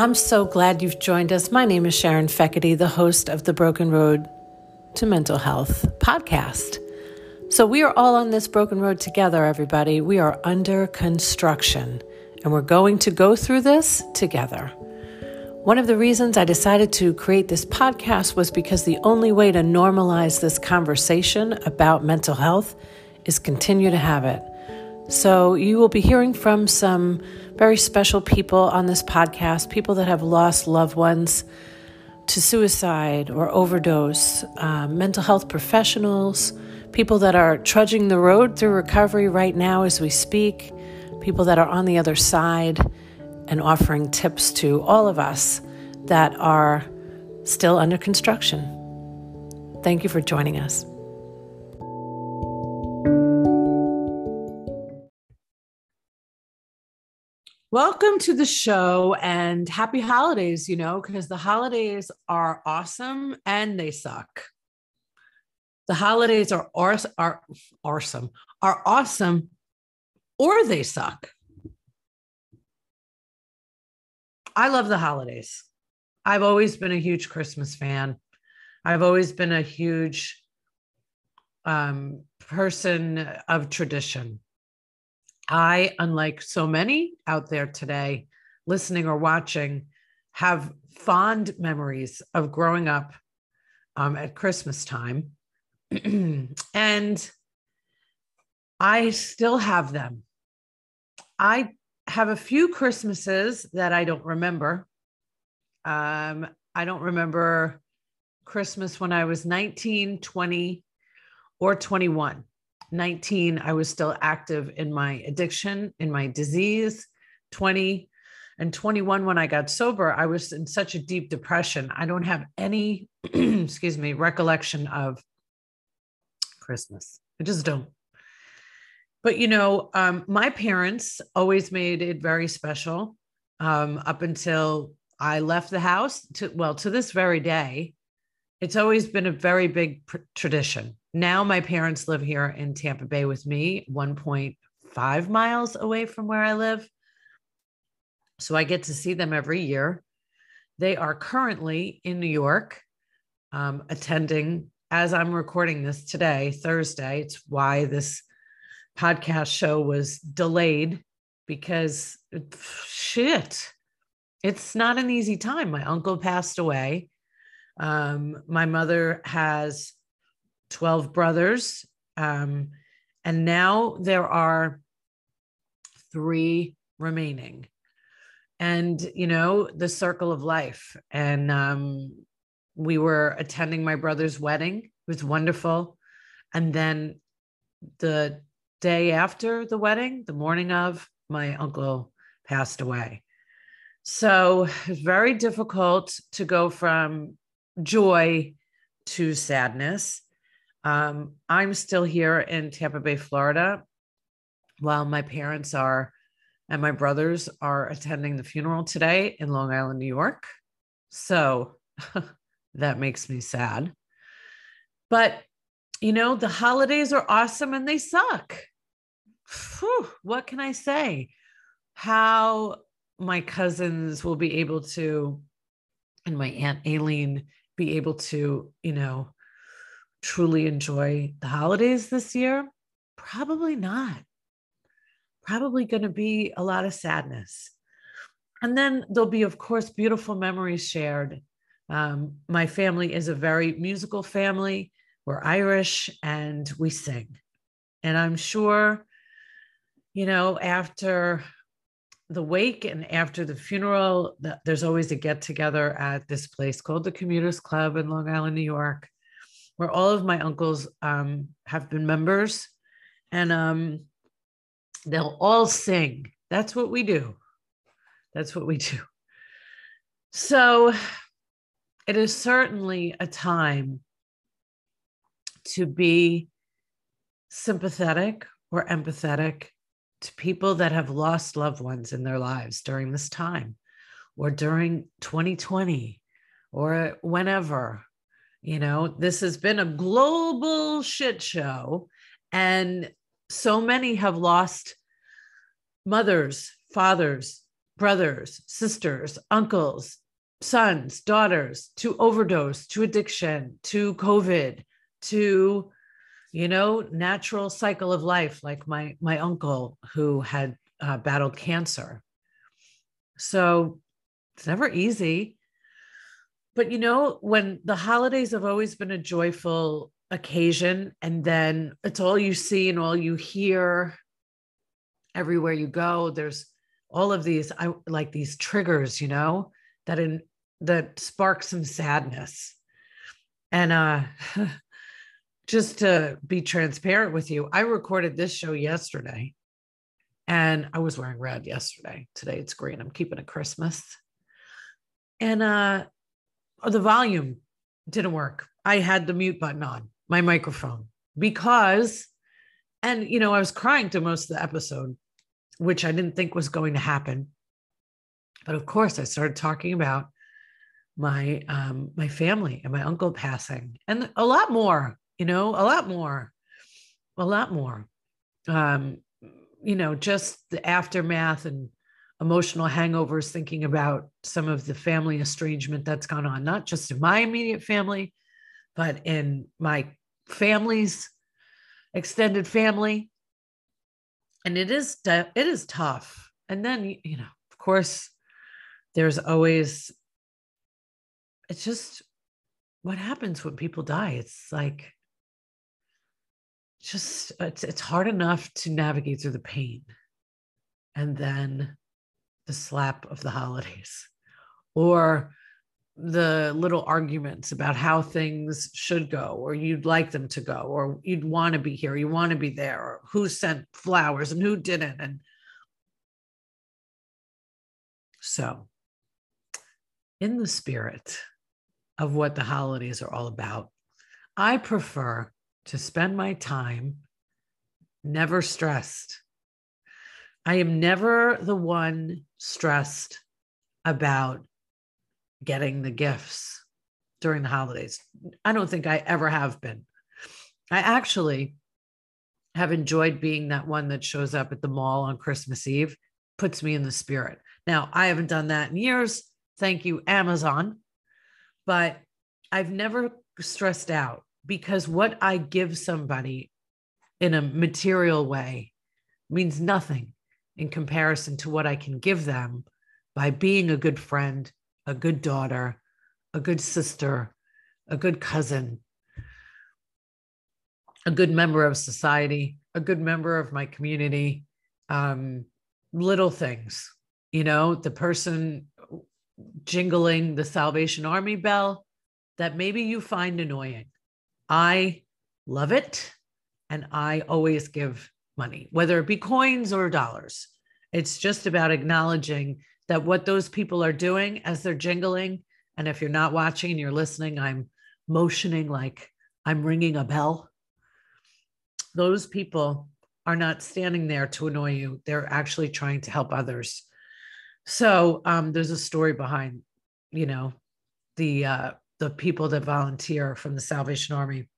I'm so glad you've joined us. My name is Sharon Fekete, the host of the Broken Road to Mental Health podcast. So, we are all on this broken road together, everybody. We are under construction, and we're going to go through this together. One of the reasons I decided to create this podcast was because the only way to normalize this conversation about mental health is continue to have it. So, you will be hearing from some very special people on this podcast, people that have lost loved ones to suicide or overdose, uh, mental health professionals, people that are trudging the road through recovery right now as we speak, people that are on the other side and offering tips to all of us that are still under construction. Thank you for joining us. Welcome to the show and happy holidays, you know, because the holidays are awesome and they suck. The holidays are, are, are awesome, are awesome, or they suck. I love the holidays. I've always been a huge Christmas fan. I've always been a huge um, person of tradition. I, unlike so many out there today, listening or watching, have fond memories of growing up um, at Christmas time. and I still have them. I have a few Christmases that I don't remember. Um, I don't remember Christmas when I was 19, 20, or 21. 19, I was still active in my addiction, in my disease. 20 and 21, when I got sober, I was in such a deep depression. I don't have any, excuse me, recollection of Christmas. I just don't. But, you know, um, my parents always made it very special um, up until I left the house to, well, to this very day. It's always been a very big pr- tradition now my parents live here in Tampa Bay with me, 1.5 miles away from where I live. So I get to see them every year. They are currently in New York um, attending, as I'm recording this today, Thursday. It's why this podcast show was delayed because shit, it's not an easy time. My uncle passed away. Um, my mother has 12 brothers. Um, and now there are three remaining. And, you know, the circle of life. And um, we were attending my brother's wedding. It was wonderful. And then the day after the wedding, the morning of, my uncle passed away. So it's very difficult to go from joy to sadness. Um, I'm still here in Tampa Bay, Florida, while my parents are and my brothers are attending the funeral today in Long Island, New York. So that makes me sad. But, you know, the holidays are awesome and they suck. Whew, what can I say? How my cousins will be able to, and my Aunt Aileen be able to, you know, truly enjoy the holidays this year? Probably not. Probably going to be a lot of sadness. And then there'll be, of course, beautiful memories shared. Um, my family is a very musical family. We're Irish and we sing. And I'm sure, you know, after the wake and after the funeral, there's always a get together at this place called the Commuters Club in Long Island, New York where all of my uncles um, have been members and um, they'll all sing. That's what we do. That's what we do. So it is certainly a time to be sympathetic or empathetic to people that have lost loved ones in their lives during this time or during 2020 or whenever you know, this has been a global shit show, and so many have lost mothers, fathers, brothers, sisters, uncles, sons, daughters to overdose, to addiction, to COVID, to you know natural cycle of life like my my uncle who had uh, battled cancer. So it's never easy but you know when the holidays have always been a joyful occasion and then it's all you see and all you hear everywhere you go there's all of these i like these triggers you know that in that spark some sadness. And uh just to be transparent with you i recorded this show yesterday and i was wearing red yesterday. Today it's green. I'm keeping it christmas. And uh the volume didn't work i had the mute button on my microphone because and you know i was crying to most of the episode which I didn't think was going to happen. But of course, I started talking about my um, my family and my uncle passing, and a lot more. You know, a lot more, a lot more. Um, you know, just the aftermath and emotional hangovers, thinking about some of the family estrangement that's gone on, not just in my immediate family, but in my family's extended family. And it is it is tough. And then you know of course there's always it's just what happens when people die. It's like just it's, it's hard enough to navigate through the pain. And then the slap of the holidays or the little arguments about how things should go or you'd like them to go or you'd want to be here you want to be there or who sent flowers and who didn't and so in the spirit of what the holidays are all about i prefer to spend my time never stressed i am never the one stressed about getting the gifts during the holidays. I don't think I ever have been. I actually have enjoyed being that one that shows up at the mall on Christmas Eve, puts me in the spirit. Now, I haven't done that in years. Thank you, Amazon. But I've never stressed out because what I give somebody in a material way means nothing in comparison to what I can give them by being a good friend a good daughter, a good sister, a good cousin, a good member of society, a good member of my community. Um, little things, you know, the person jingling the Salvation Army bell that maybe you find annoying. I love it. And I always give money, whether it be coins or dollars. It's just about acknowledging that what those people are doing as they're jingling, and if you're not watching and you're listening, I'm motioning like I'm ringing a bell. Those people are not standing there to annoy you. They're actually trying to help others. So um, there's a story behind, you know, the uh, the people that volunteer from the Salvation Army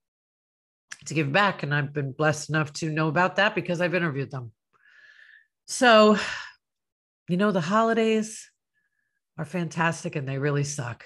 to give back, and I've been blessed enough to know about that because I've interviewed them. So you know, the holidays are fantastic and they really suck.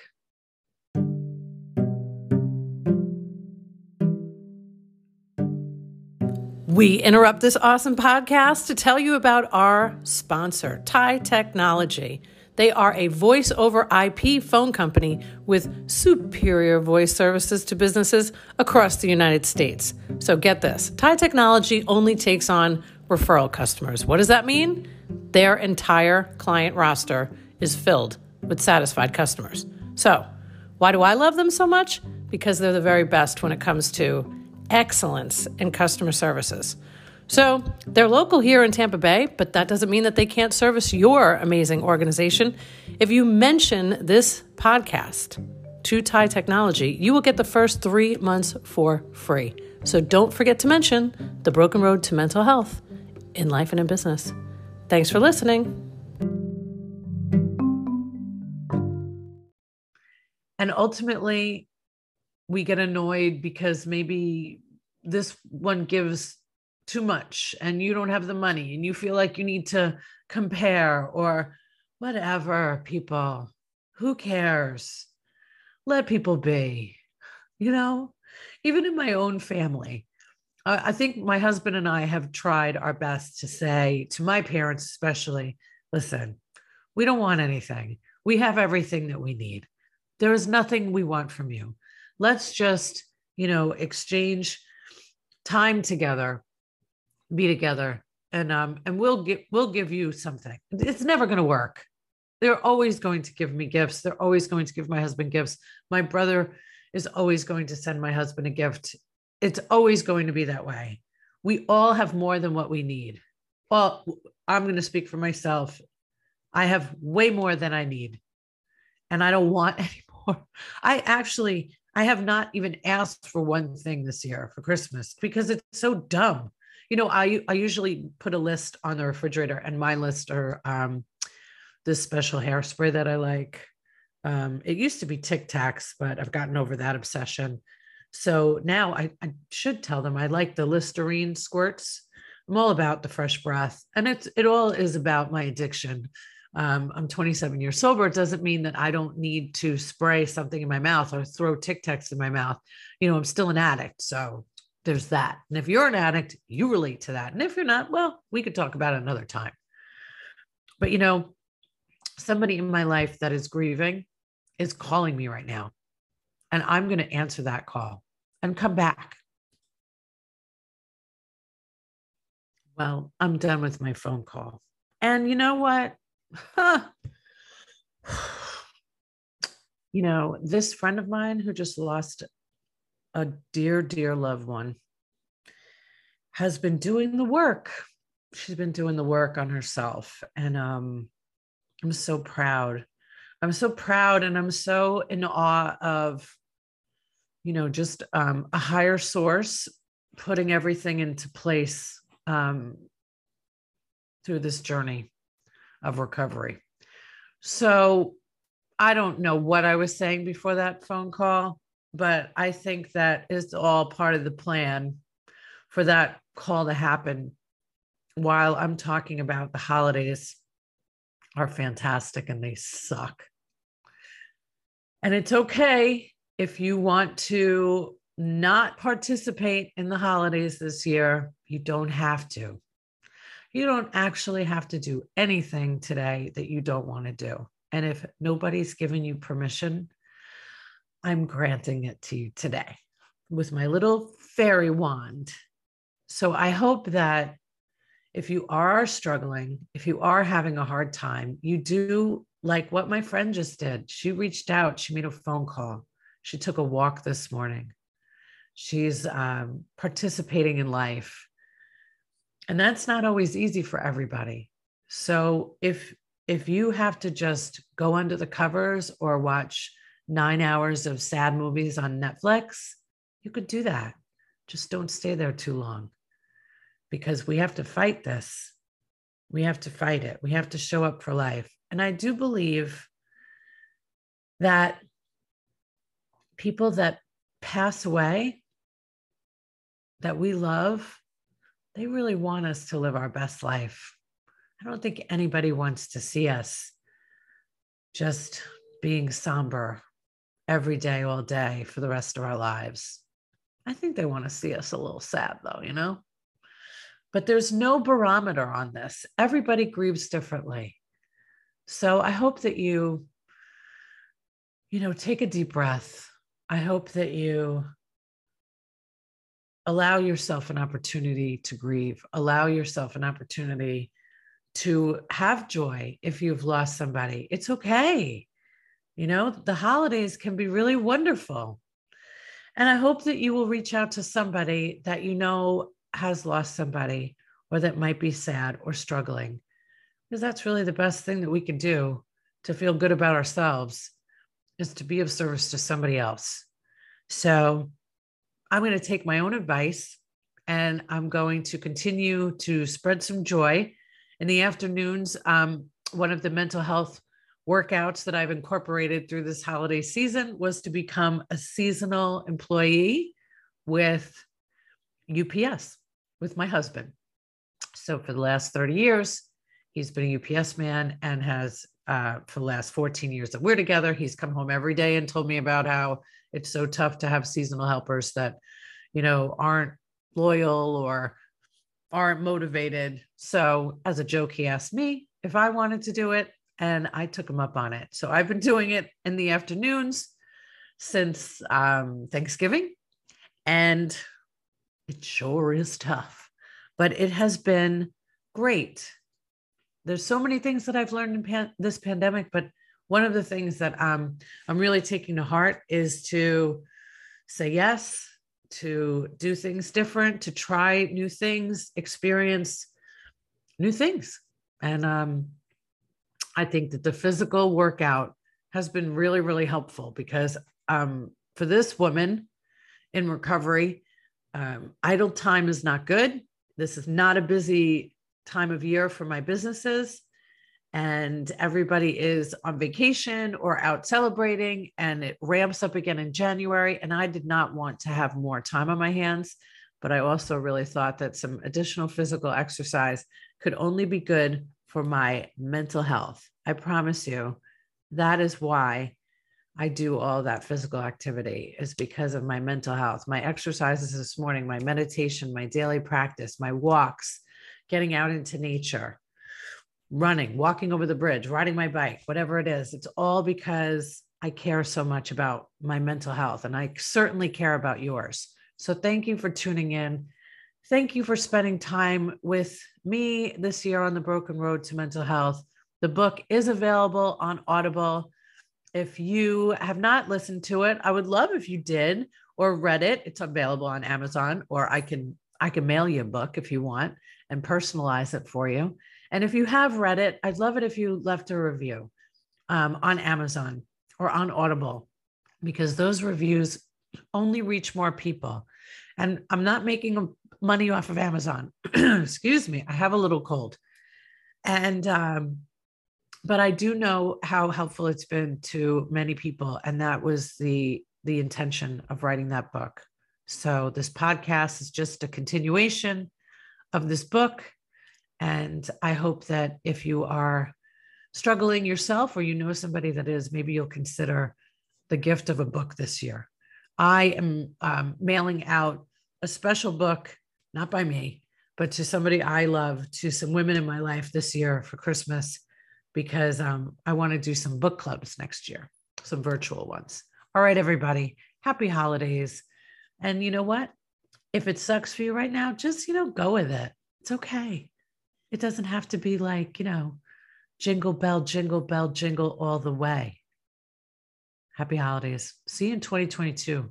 We interrupt this awesome podcast to tell you about our sponsor, TIE Technology. They are a voice over IP phone company with superior voice services to businesses across the United States. So get this TIE Technology only takes on referral customers. What does that mean? their entire client roster is filled with satisfied customers. So, why do I love them so much? Because they're the very best when it comes to excellence in customer services. So, they're local here in Tampa Bay, but that doesn't mean that they can't service your amazing organization. If you mention this podcast to TIE Technology, you will get the first three months for free. So, don't forget to mention the broken road to mental health in life and in business. Thanks for listening. And ultimately, we get annoyed because maybe this one gives too much and you don't have the money and you feel like you need to compare or whatever, people. Who cares? Let people be. You know, even in my own family, I think my husband and I have tried our best to say to my parents, especially, listen, we don't want anything. We have everything that we need. There is nothing we want from you. Let's just, you know, exchange time together, be together, and um, and we'll give we'll give you something. It's never going to work. They're always going to give me gifts. They're always going to give my husband gifts. My brother is always going to send my husband a gift. It's always going to be that way. We all have more than what we need. Well, I'm going to speak for myself. I have way more than I need, and I don't want any more. I actually I have not even asked for one thing this year for Christmas because it's so dumb. You know, I I usually put a list on the refrigerator, and my list are um, this special hairspray that I like. Um, it used to be Tic Tacs, but I've gotten over that obsession. So now I, I should tell them I like the Listerine squirts. I'm all about the fresh breath, and it's it all is about my addiction. Um, I'm 27 years sober. It doesn't mean that I don't need to spray something in my mouth or throw Tic Tacs in my mouth. You know, I'm still an addict, so there's that. And if you're an addict, you relate to that. And if you're not, well, we could talk about it another time. But you know, somebody in my life that is grieving is calling me right now. And I'm going to answer that call and come back. Well, I'm done with my phone call. And you know what? Huh. You know, this friend of mine who just lost a dear, dear loved one has been doing the work. She's been doing the work on herself. And um, I'm so proud. I'm so proud and I'm so in awe of, you know, just um, a higher source putting everything into place um, through this journey of recovery. So I don't know what I was saying before that phone call, but I think that is all part of the plan for that call to happen while I'm talking about the holidays are fantastic and they suck. And it's okay if you want to not participate in the holidays this year, you don't have to. You don't actually have to do anything today that you don't want to do. And if nobody's given you permission, I'm granting it to you today with my little fairy wand. So I hope that if you are struggling, if you are having a hard time, you do like what my friend just did. She reached out, she made a phone call, she took a walk this morning. She's um, participating in life. And that's not always easy for everybody. So if if you have to just go under the covers or watch nine hours of sad movies on Netflix, you could do that. Just don't stay there too long because we have to fight this. We have to fight it. We have to show up for life. And I do believe that people that pass away that we love, they really want us to live our best life. I don't think anybody wants to see us just being somber every day, all day for the rest of our lives. I think they want to see us a little sad, though, you know? but there's no barometer on this. Everybody grieves differently. So I hope that you, you know, take a deep breath. I hope that you allow yourself an opportunity to grieve, allow yourself an opportunity to have joy if you've lost somebody. It's okay. You know, the holidays can be really wonderful. And I hope that you will reach out to somebody that you know has lost somebody or that might be sad or struggling, because that's really the best thing that we can do to feel good about ourselves is to be of service to somebody else. So I'm going to take my own advice and I'm going to continue to spread some joy. In the afternoons, um, one of the mental health workouts that I've incorporated through this holiday season was to become a seasonal employee with UPS with my husband. So for the last 30 years, he's been a UPS man and has uh, for the last 14 years that we're together. He's come home every day and told me about how it's so tough to have seasonal helpers that, you know, aren't loyal or aren't motivated. So, as a joke, he asked me if I wanted to do it, and I took him up on it. So, I've been doing it in the afternoons since um, Thanksgiving, and it sure is tough, but it has been great. There's so many things that I've learned in pan- this pandemic, but one of the things that um, I'm really taking to heart is to say yes, to do things different, to try new things, experience new things. And um, I think that the physical workout has been really, really helpful because um, for this woman in recovery, um, idle time is not good. This is not a busy time of year for my businesses and everybody is on vacation or out celebrating and it ramps up again in January and I did not want to have more time on my hands but I also really thought that some additional physical exercise could only be good for my mental health. I promise you that is why I do all that physical activity is because of my mental health. My exercises this morning, my meditation, my daily practice, my walks, getting out into nature running, walking over the bridge, riding my bike, whatever it is. It's all because I care so much about my mental health and I certainly care about yours. So thank you for tuning in. Thank you for spending time with me this year on the Broken Road to Mental Health. The book is available on Audible. If you have not listened to it, I would love if you did or read it. It's available on Amazon or I can I can mail you a book if you want and personalize it for you. And if you have read it, I'd love it if you left a review um, on Amazon or on Audible, because those reviews only reach more people. And I'm not making money off of Amazon. Excuse me, I have a little cold. And, um, but I do know how helpful it's been to many people. And that was the, the intention of writing that book. So this podcast is just a continuation of this book and I hope that if you are struggling yourself or you know somebody that is, maybe you'll consider the gift of a book this year. I am um, mailing out a special book, not by me, but to somebody I love, to some women in my life this year for Christmas, because um, I want to do some book clubs next year, some virtual ones. All right, everybody, happy holidays. And you know what? If it sucks for you right now, just, you know, go with it. It's okay. It doesn't have to be like, you know, jingle bell, jingle bell, jingle all the way. Happy holidays. See you in 2022.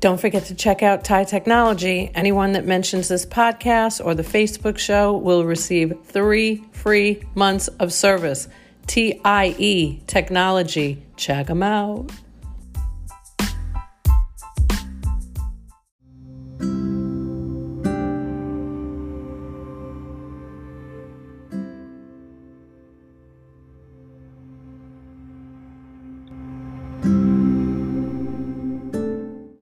Don't forget to check out TIE Technology. Anyone that mentions this podcast or the Facebook show will receive three free months of service. TIE Technology. Check them out.